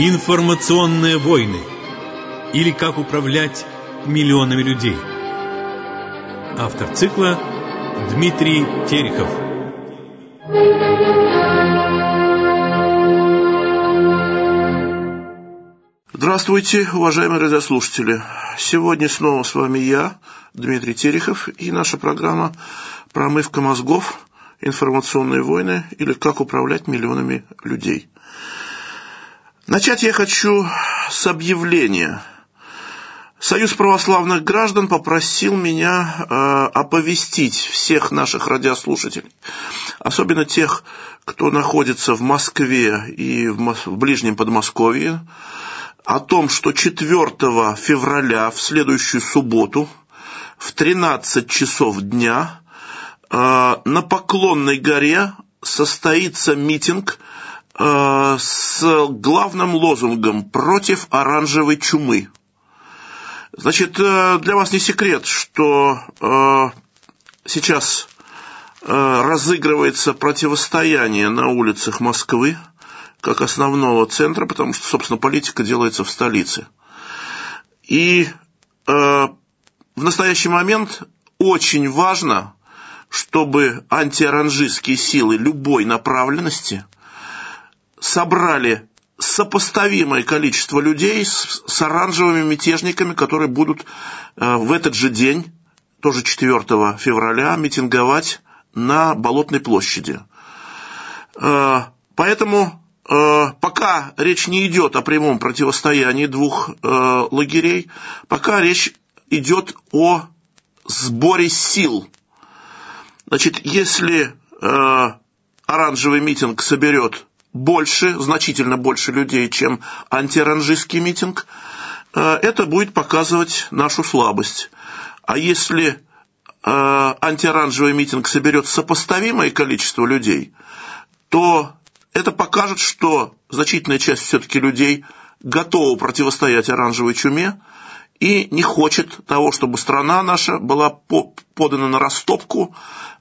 Информационные войны или как управлять миллионами людей. Автор цикла Дмитрий Терехов. Здравствуйте, уважаемые радиослушатели. Сегодня снова с вами я, Дмитрий Терехов, и наша программа «Промывка мозгов. Информационные войны» или «Как управлять миллионами людей». Начать я хочу с объявления. Союз православных граждан попросил меня э, оповестить всех наших радиослушателей, особенно тех, кто находится в Москве и в, в ближнем Подмосковье, о том, что 4 февраля, в следующую субботу, в 13 часов дня, э, на Поклонной горе состоится митинг э, с главным лозунгом «Против оранжевой чумы». Значит, э, для вас не секрет, что э, сейчас разыгрывается противостояние на улицах Москвы как основного центра, потому что, собственно, политика делается в столице. И в настоящий момент очень важно, чтобы антиоранжистские силы любой направленности собрали сопоставимое количество людей с, с оранжевыми мятежниками, которые будут э, в этот же день, тоже 4 февраля, митинговать на Болотной площади. Э, поэтому э, пока речь не идет о прямом противостоянии двух лагерей, пока речь идет о сборе сил. Значит, если оранжевый митинг соберет больше, значительно больше людей, чем антиоранжистский митинг, э, это будет показывать нашу слабость. А если э, антиоранжевый митинг соберет сопоставимое количество людей, то это покажет, что значительная часть все-таки людей готова противостоять оранжевой чуме и не хочет того, чтобы страна наша была подана на растопку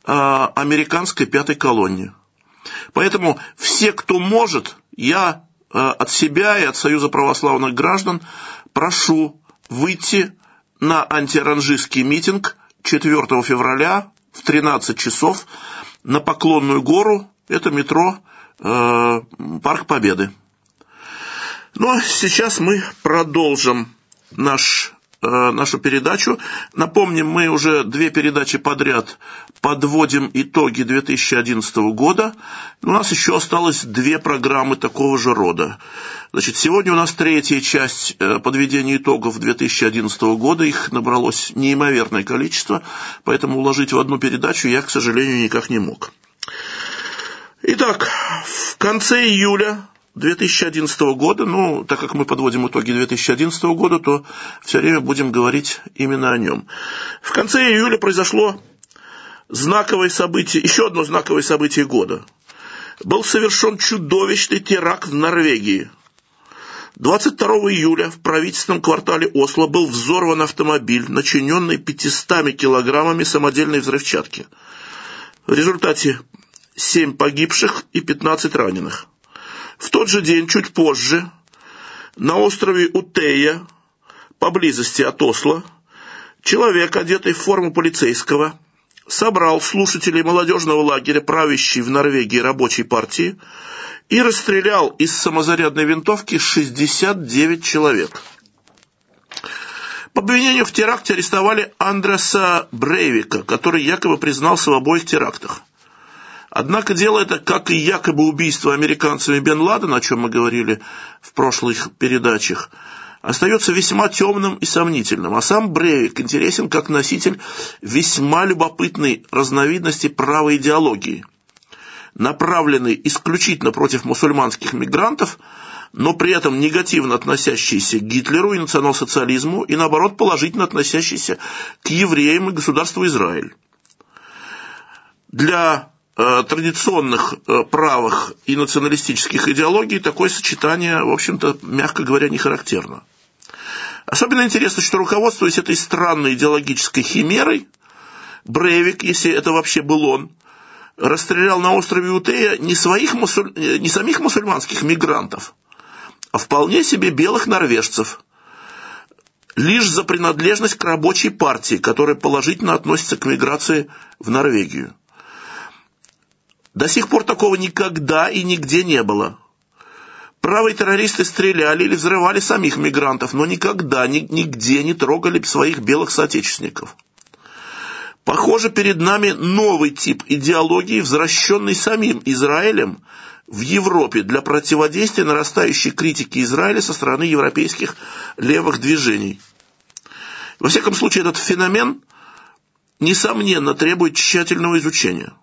э, американской пятой колонии. Поэтому все, кто может, я э, от себя и от Союза православных граждан прошу выйти на антиоранжистский митинг 4 февраля в 13 часов на Поклонную гору, это метро э, Парк Победы. Ну, а сейчас мы продолжим наш нашу передачу. Напомним, мы уже две передачи подряд подводим итоги 2011 года. У нас еще осталось две программы такого же рода. Значит, сегодня у нас третья часть подведения итогов 2011 года. Их набралось неимоверное количество, поэтому уложить в одну передачу я, к сожалению, никак не мог. Итак, в конце июля 2011 года, ну, так как мы подводим итоги 2011 года, то все время будем говорить именно о нем. В конце июля произошло знаковое событие, еще одно знаковое событие года. Был совершен чудовищный теракт в Норвегии. 22 июля в правительственном квартале Осло был взорван автомобиль, начиненный 500 килограммами самодельной взрывчатки. В результате 7 погибших и 15 раненых. В тот же день, чуть позже, на острове Утея, поблизости от Осло, человек, одетый в форму полицейского, собрал слушателей молодежного лагеря, правящей в Норвегии рабочей партии, и расстрелял из самозарядной винтовки 69 человек. По обвинению в теракте арестовали Андреса Брейвика, который якобы признался в обоих терактах. Однако дело это, как и якобы убийство американцами Бен Ладена, о чем мы говорили в прошлых передачах, остается весьма темным и сомнительным. А сам Брейвик интересен как носитель весьма любопытной разновидности правой идеологии, направленной исключительно против мусульманских мигрантов, но при этом негативно относящийся к Гитлеру и национал-социализму, и наоборот положительно относящийся к евреям и государству Израиль. Для традиционных правых и националистических идеологий такое сочетание, в общем-то, мягко говоря, не характерно. Особенно интересно, что руководствуясь этой странной идеологической химерой, Брейвик, если это вообще был он, расстрелял на острове Утея не, своих мусуль... не самих мусульманских мигрантов, а вполне себе белых норвежцев, лишь за принадлежность к рабочей партии, которая положительно относится к миграции в Норвегию. До сих пор такого никогда и нигде не было. Правые террористы стреляли или взрывали самих мигрантов, но никогда, ни, нигде не трогали своих белых соотечественников. Похоже, перед нами новый тип идеологии, возвращенный самим Израилем в Европе для противодействия нарастающей критике Израиля со стороны европейских левых движений. Во всяком случае, этот феномен, несомненно, требует тщательного изучения.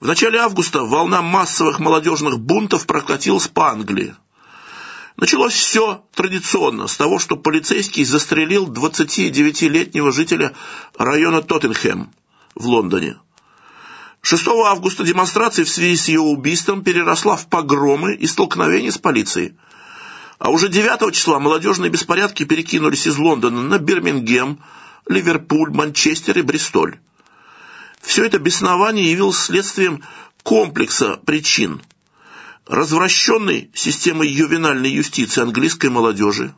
В начале августа волна массовых молодежных бунтов прокатилась по Англии. Началось все традиционно, с того, что полицейский застрелил 29-летнего жителя района Тоттенхэм в Лондоне. 6 августа демонстрация в связи с ее убийством переросла в погромы и столкновения с полицией. А уже 9 числа молодежные беспорядки перекинулись из Лондона на Бирмингем, Ливерпуль, Манчестер и Бристоль. Все это беснование явилось следствием комплекса причин. Развращенной системой ювенальной юстиции английской молодежи,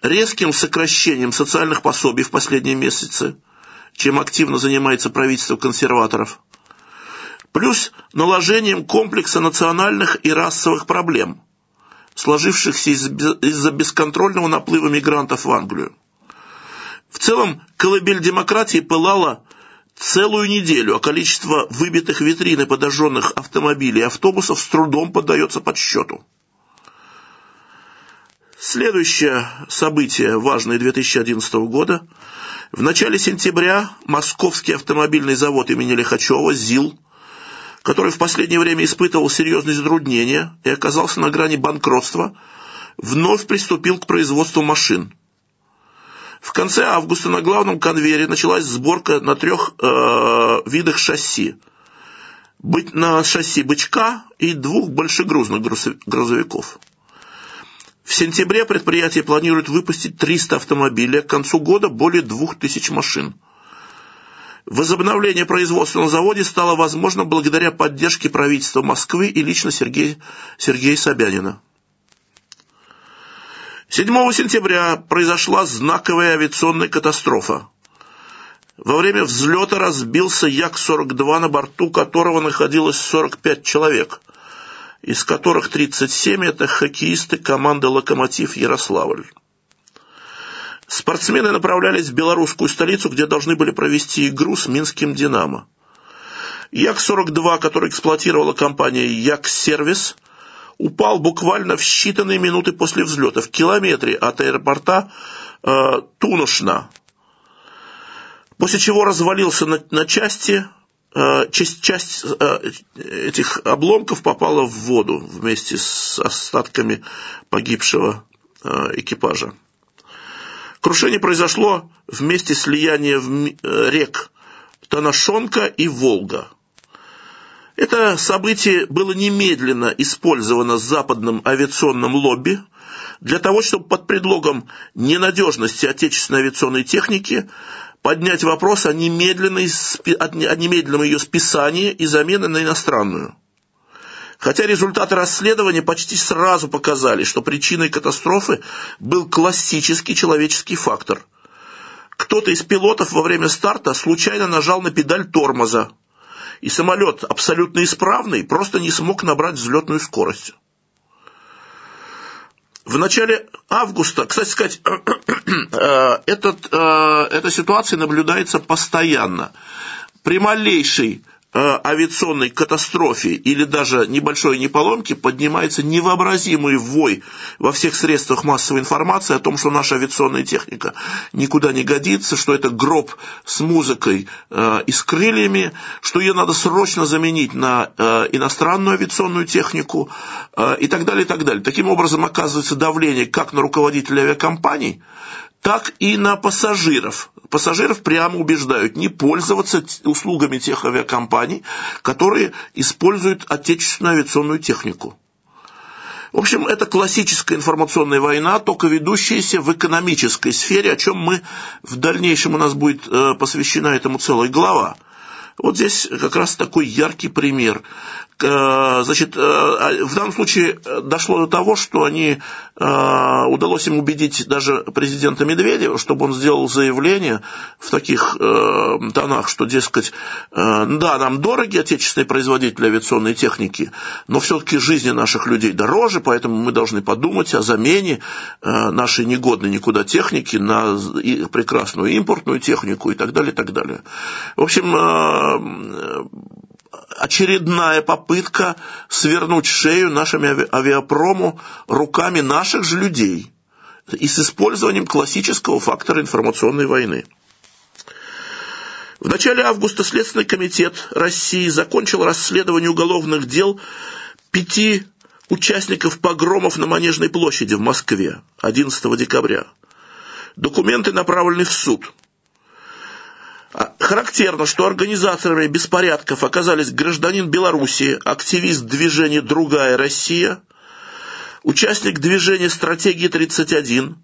резким сокращением социальных пособий в последние месяцы, чем активно занимается правительство консерваторов, плюс наложением комплекса национальных и расовых проблем, сложившихся из-за бесконтрольного наплыва мигрантов в Англию. В целом, колыбель демократии пылала целую неделю, а количество выбитых витрин и подожженных автомобилей и автобусов с трудом поддается подсчету. Следующее событие, важное 2011 года. В начале сентября Московский автомобильный завод имени Лихачева ЗИЛ, который в последнее время испытывал серьезные затруднения и оказался на грани банкротства, вновь приступил к производству машин. В конце августа на главном конвейере началась сборка на трех э, видах шасси. Быть на шасси бычка и двух большегрузных грузовиков. В сентябре предприятие планирует выпустить 300 автомобилей, к концу года более 2000 машин. Возобновление производства на заводе стало возможно благодаря поддержке правительства Москвы и лично Сергея, Сергея Собянина. 7 сентября произошла знаковая авиационная катастрофа. Во время взлета разбился Як-42, на борту которого находилось 45 человек, из которых 37 – это хоккеисты команды «Локомотив Ярославль». Спортсмены направлялись в белорусскую столицу, где должны были провести игру с Минским «Динамо». Як-42, который эксплуатировала компания Як-сервис – упал буквально в считанные минуты после взлета, в километре от аэропорта э, Тунушна, после чего развалился на, на части, э, часть, часть э, этих обломков попала в воду вместе с остатками погибшего э, экипажа. Крушение произошло вместе слияния э, рек Танашонка и Волга – это событие было немедленно использовано западным авиационным лобби для того, чтобы под предлогом ненадежности отечественной авиационной техники поднять вопрос о, о немедленном ее списании и замене на иностранную. Хотя результаты расследования почти сразу показали, что причиной катастрофы был классический человеческий фактор. Кто-то из пилотов во время старта случайно нажал на педаль тормоза, и самолет абсолютно исправный просто не смог набрать взлетную скорость. В начале августа, кстати сказать, э, этот, э, эта ситуация наблюдается постоянно. При малейшей авиационной катастрофе или даже небольшой неполомке поднимается невообразимый вой во всех средствах массовой информации о том, что наша авиационная техника никуда не годится, что это гроб с музыкой э, и с крыльями, что ее надо срочно заменить на э, иностранную авиационную технику э, и так далее, и так далее. Таким образом, оказывается давление как на руководителей авиакомпаний, так и на пассажиров. Пассажиров прямо убеждают не пользоваться услугами тех авиакомпаний, которые используют отечественную авиационную технику. В общем, это классическая информационная война, только ведущаяся в экономической сфере, о чем мы в дальнейшем у нас будет э, посвящена этому целая глава. Вот здесь как раз такой яркий пример. Э, значит, э, а в данном случае дошло до того, что они, э, удалось им убедить даже президента Медведева, чтобы он сделал заявление в таких тонах, что, дескать, да, нам дороги отечественные производители авиационной техники, но все-таки жизни наших людей дороже, поэтому мы должны подумать о замене нашей негодной никуда техники на прекрасную импортную технику и так далее, и так далее. В общем, очередная попытка свернуть шею нашему авиапрому руками наших же людей и с использованием классического фактора информационной войны. В начале августа Следственный комитет России закончил расследование уголовных дел пяти участников погромов на Манежной площади в Москве 11 декабря. Документы направлены в суд – характерно, что организаторами беспорядков оказались гражданин Белоруссии, активист движения «Другая Россия», участник движения «Стратегия 31»,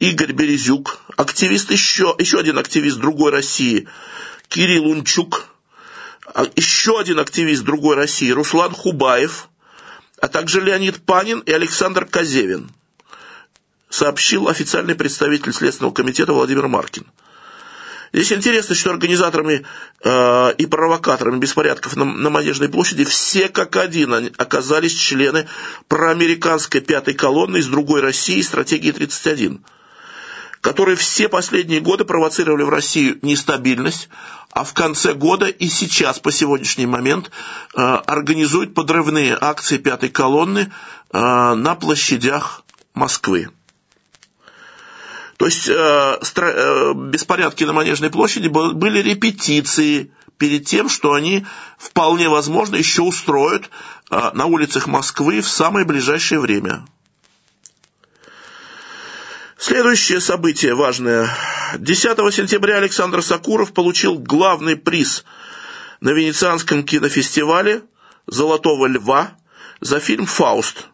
Игорь Березюк, активист еще, еще один активист другой России, Кирилл Унчук, а, еще один активист другой России, Руслан Хубаев, а также Леонид Панин и Александр Козевин, сообщил официальный представитель Следственного комитета Владимир Маркин. Здесь интересно, что организаторами э, и провокаторами беспорядков на, на Манежной площади все как один оказались члены проамериканской пятой колонны из другой России стратегии 31 которые все последние годы провоцировали в России нестабильность, а в конце года и сейчас, по сегодняшний момент, э, организуют подрывные акции пятой колонны э, на площадях Москвы. То есть э, э, беспорядки на Манежной площади были репетиции перед тем, что они вполне возможно еще устроят э, на улицах Москвы в самое ближайшее время. Следующее событие важное. 10 сентября Александр Сакуров получил главный приз на Венецианском кинофестивале «Золотого льва» за фильм «Фауст»,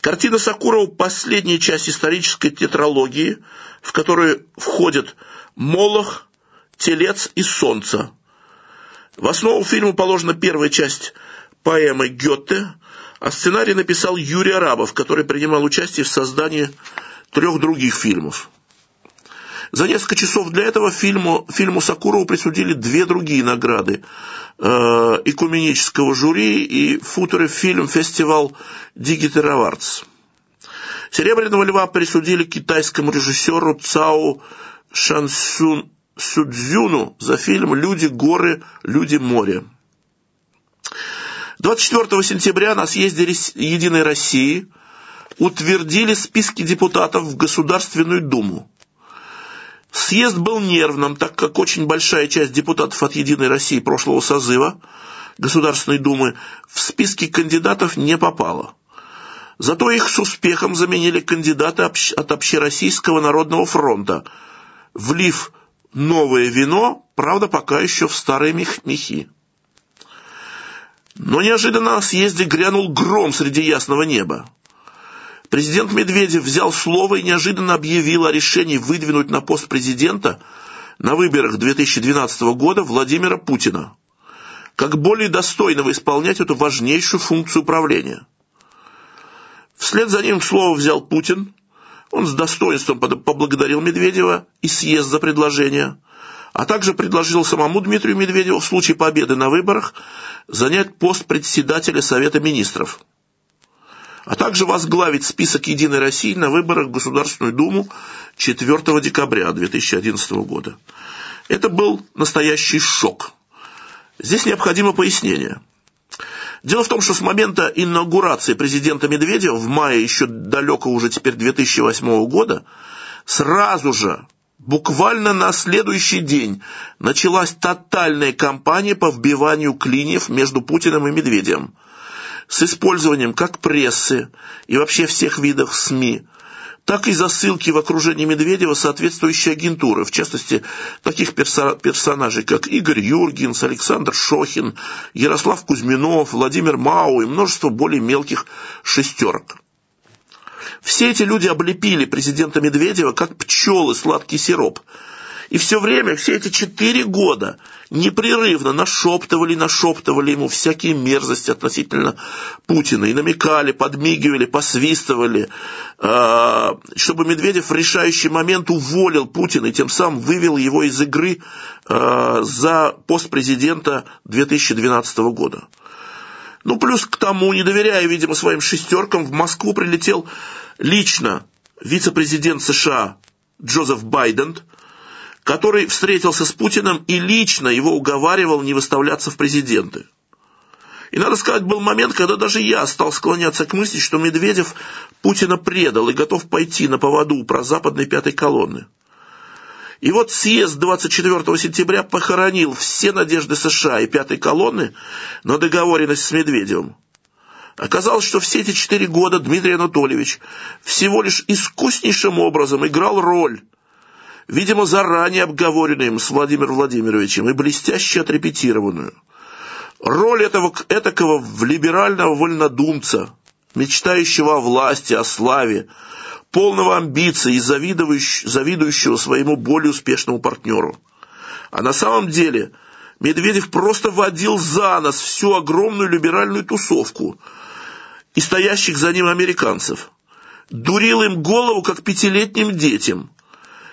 Картина Сакурова – последняя часть исторической тетралогии, в которую входят Молох, Телец и Солнце. В основу фильма положена первая часть поэмы Гёте, а сценарий написал Юрий Арабов, который принимал участие в создании трех других фильмов. За несколько часов для этого фильму, фильму Сакурову присудили две другие награды э, экуменического жюри и футеры фильм фестивал Awards. Серебряного льва присудили китайскому режиссеру Цао Шансун Судзюну за фильм «Люди, горы, люди, море». 24 сентября на съезде «Единой России» утвердили списки депутатов в Государственную Думу. Съезд был нервным, так как очень большая часть депутатов от «Единой России» прошлого созыва Государственной Думы в списки кандидатов не попала. Зато их с успехом заменили кандидаты от Общероссийского народного фронта, влив новое вино, правда, пока еще в старые мехи. Но неожиданно на съезде грянул гром среди ясного неба. Президент Медведев взял слово и неожиданно объявил о решении выдвинуть на пост президента на выборах 2012 года Владимира Путина, как более достойного исполнять эту важнейшую функцию управления. Вслед за ним слово взял Путин, он с достоинством поблагодарил Медведева и съезд за предложение, а также предложил самому Дмитрию Медведеву в случае победы на выборах занять пост председателя Совета Министров – а также возглавить список «Единой России» на выборах в Государственную Думу 4 декабря 2011 года. Это был настоящий шок. Здесь необходимо пояснение. Дело в том, что с момента инаугурации президента Медведева в мае еще далеко уже теперь 2008 года сразу же Буквально на следующий день началась тотальная кампания по вбиванию клиньев между Путиным и Медведевым – с использованием как прессы и вообще всех видов СМИ, так и засылки в окружении Медведева соответствующей агентуры, в частности, таких персонажей, как Игорь Юргенс, Александр Шохин, Ярослав Кузьминов, Владимир Мау и множество более мелких шестерок. Все эти люди облепили президента Медведева как пчелы сладкий сироп И все время, все эти четыре года непрерывно нашептывали, нашептывали ему всякие мерзости относительно Путина. И намекали, подмигивали, посвистывали, э, чтобы Медведев в решающий момент уволил Путина и тем самым вывел его из игры э, за пост президента 2012 года. Ну, плюс к тому, не доверяя, видимо, своим шестеркам, в Москву прилетел лично вице-президент США Джозеф Байден, который встретился с Путиным и лично его уговаривал не выставляться в президенты. И, надо сказать, был момент, когда даже я стал склоняться к мысли, что Медведев Путина предал и готов пойти на поводу про западной пятой колонны. И вот съезд 24 сентября похоронил все надежды США и пятой колонны на договоренность с Медведевым. Оказалось, что все эти четыре года Дмитрий Анатольевич всего лишь искуснейшим образом играл роль, видимо, заранее обговоренную им с Владимиром Владимировичем и блестяще отрепетированную. Роль этого этакого либерального вольнодумца, мечтающего о власти, о славе, полного амбиций и завидующего своему более успешному партнеру. А на самом деле Медведев просто водил за нос всю огромную либеральную тусовку и стоящих за ним американцев. Дурил им голову, как пятилетним детям.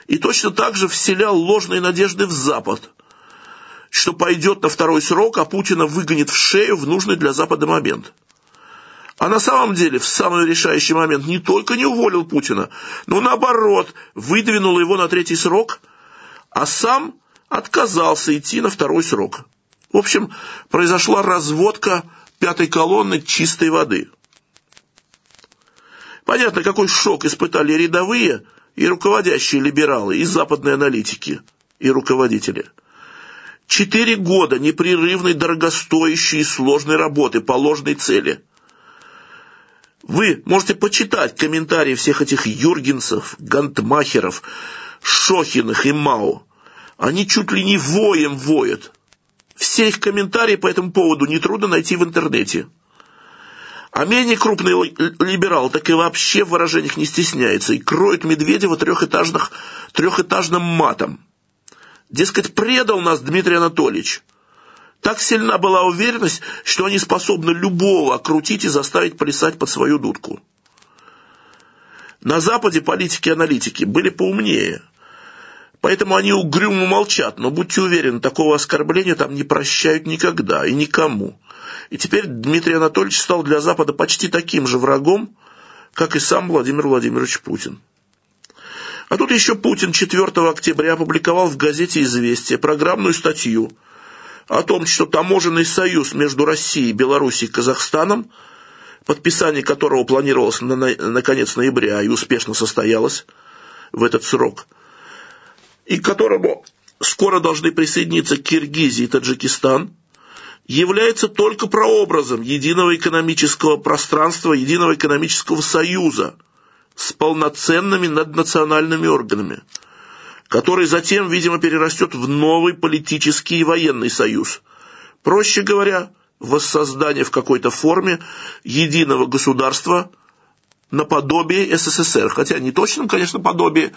И точно так же вселял ложные надежды в Запад, что пойдет на второй срок, а Путина выгонит в шею в нужный для Запада момент. А на самом деле в самый решающий момент не только не уволил Путина, но наоборот выдвинул его на третий срок, а сам отказался идти на второй срок. В общем, произошла разводка пятой колонны чистой воды. Понятно, какой шок испытали рядовые и руководящие либералы, и западные аналитики, и руководители. Четыре года непрерывной, дорогостоящей и сложной работы по ложной цели – вы можете почитать комментарии всех этих Юргенсов, Гантмахеров, Шохиных и Мао. Они чуть ли не воем воют. Все их комментарии по этому поводу нетрудно найти в интернете. А менее крупный либерал так и вообще в выражениях не стесняется и кроет Медведева трехэтажных, трехэтажным матом. Дескать, предал нас Дмитрий Анатольевич – так сильна была уверенность, что они способны любого окрутить и заставить плясать под свою дудку. На Западе политики и аналитики были поумнее, поэтому они угрюмо молчат, но будьте уверены, такого оскорбления там не прощают никогда и никому. И теперь Дмитрий Анатольевич стал для Запада почти таким же врагом, как и сам Владимир Владимирович Путин. А тут еще Путин 4 октября опубликовал в газете «Известия» программную статью – о том, что таможенный союз между Россией, Белоруссией и Казахстаном, подписание которого планировалось на, на, на конец ноября и успешно состоялось в этот срок, и к которому скоро должны присоединиться Киргизия и Таджикистан, является только прообразом единого экономического пространства, единого экономического союза с полноценными наднациональными органами – который затем, видимо, перерастет в новый политический и военный союз. Проще говоря, воссоздание в какой-то форме единого государства наподобие СССР. Хотя не точном, конечно, подобие,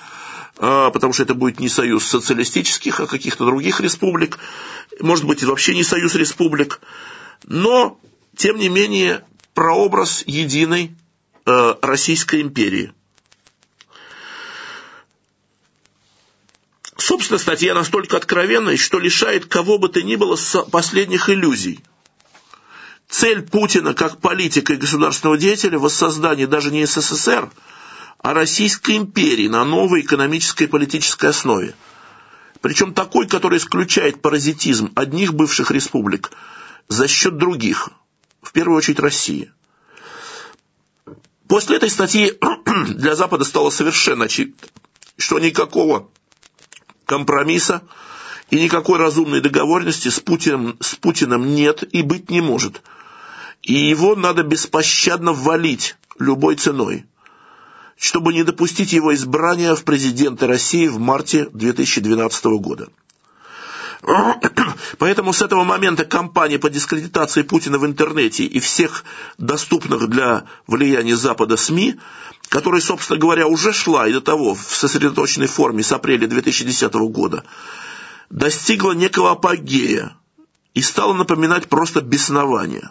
а, потому что это будет не союз социалистических, а каких-то других республик, может быть, и вообще не союз республик, но, тем не менее, прообраз единой э, Российской империи – Собственно, статья настолько откровенная, что лишает кого бы то ни было последних иллюзий. Цель Путина как политика и государственного деятеля в воссоздании даже не СССР, а Российской империи на новой экономической и политической основе. Причем такой, который исключает паразитизм одних бывших республик за счет других, в первую очередь России. После этой статьи для Запада стало совершенно очевидно, что никакого компромисса и никакой разумной договоренности с Путиным, с Путиным нет и быть не может. И его надо беспощадно валить любой ценой, чтобы не допустить его избрания в президенты России в марте 2012 года. Поэтому с этого момента кампания по дискредитации Путина в интернете и всех доступных для влияния Запада СМИ которая, собственно говоря, уже шла и до того в сосредоточенной форме с апреля 2010 года, достигла некого апогея и стала напоминать просто беснование.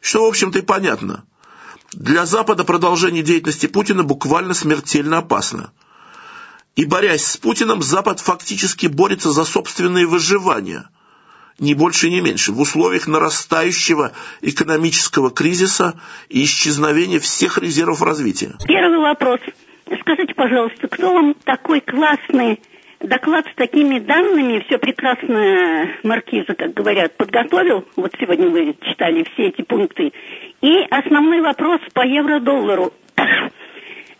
Что, в общем-то, и понятно. Для Запада продолжение деятельности Путина буквально смертельно опасно. И борясь с Путиным, Запад фактически борется за собственное выживание – ни больше, ни меньше, в условиях нарастающего экономического кризиса и исчезновения всех резервов развития. Первый вопрос. Скажите, пожалуйста, кто вам такой классный доклад с такими данными, все прекрасно, Маркиза, как говорят, подготовил? Вот сегодня вы читали все эти пункты. И основной вопрос по евро-доллару.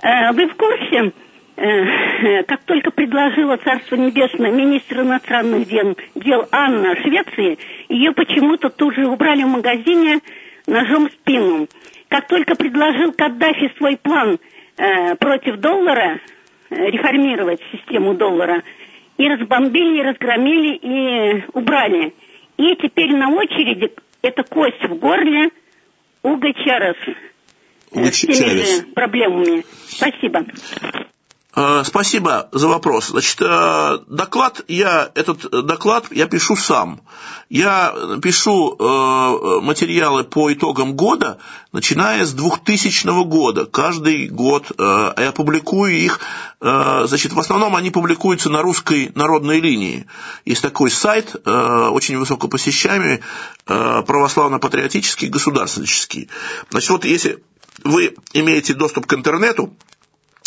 Э, вы в курсе, Э, как только предложила Царство Небесное министр иностранных дел, Анна Швеции, ее почему-то тут же убрали в магазине ножом в спину. Как только предложил Каддафи свой план э, против доллара, реформировать систему доллара, и разбомбили, и разгромили, и убрали. И теперь на очереди это кость в горле Уга Чарес. Уга теми проблемами. Спасибо. Э, спасибо за вопрос. Значит, э, доклад я, этот доклад я пишу сам. Я пишу э, материалы по итогам года, начиная с 2000 года. Каждый год я публикую их. Значит, в основном они публикуются на русской народной линии. Есть такой сайт, очень высокопосещаемый, православно-патриотический, государственнический. Значит, вот если вы имеете доступ к интернету,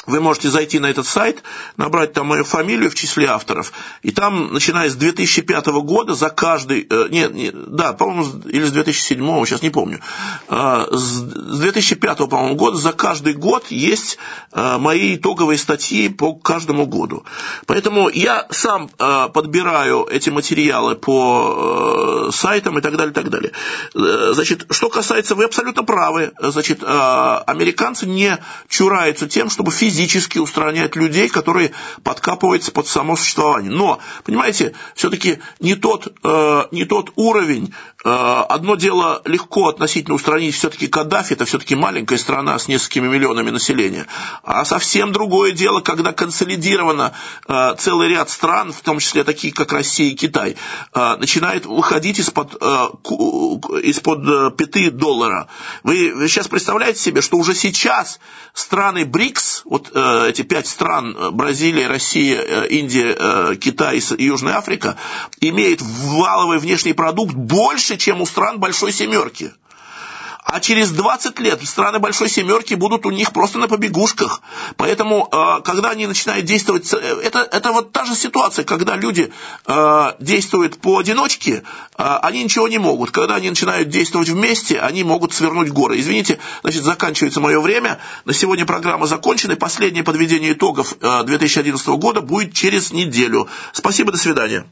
вы можете зайти на этот сайт, набрать там мою фамилию в числе авторов, и там, начиная с 2005 года, за каждый, э, нет, не, да, по-моему, или с 2007, сейчас не помню, э, с 2005, по-моему, года за каждый год есть э, мои итоговые статьи по каждому году. Поэтому я сам э, подбираю эти материалы по э, сайтам и так далее, и так далее. Э, значит, что касается, вы абсолютно правы, значит, э, американцы не чураются тем, чтобы физически физически устранять людей, которые подкапываются под само существование. Но, понимаете, все-таки не, тот, э, не тот уровень. Э, одно дело легко относительно устранить все-таки Каддафи, это все-таки маленькая страна с несколькими миллионами населения. А совсем другое дело, когда консолидировано э, целый ряд стран, в том числе такие, как Россия и Китай, э, начинает выходить из-под э, из-под э, пяты доллара. Вы, вы сейчас представляете себе, что уже сейчас страны БРИКС, вот вот э, эти пять стран, э, Бразилия, Россия, э, Индия, Китай и Южная Африка, имеют валовый внешний продукт больше, чем у стран Большой Семерки. А через 20 лет страны Большой Семерки будут у них просто на побегушках. Поэтому, э, когда они начинают действовать... Э, это, это вот та же ситуация, когда люди э, действуют поодиночке, они ничего не могут. Когда они начинают действовать вместе, они могут свернуть горы. Извините, значит, заканчивается мое время. На сегодня программа закончена. И последнее подведение итогов 2011 года будет через неделю. Спасибо, до свидания.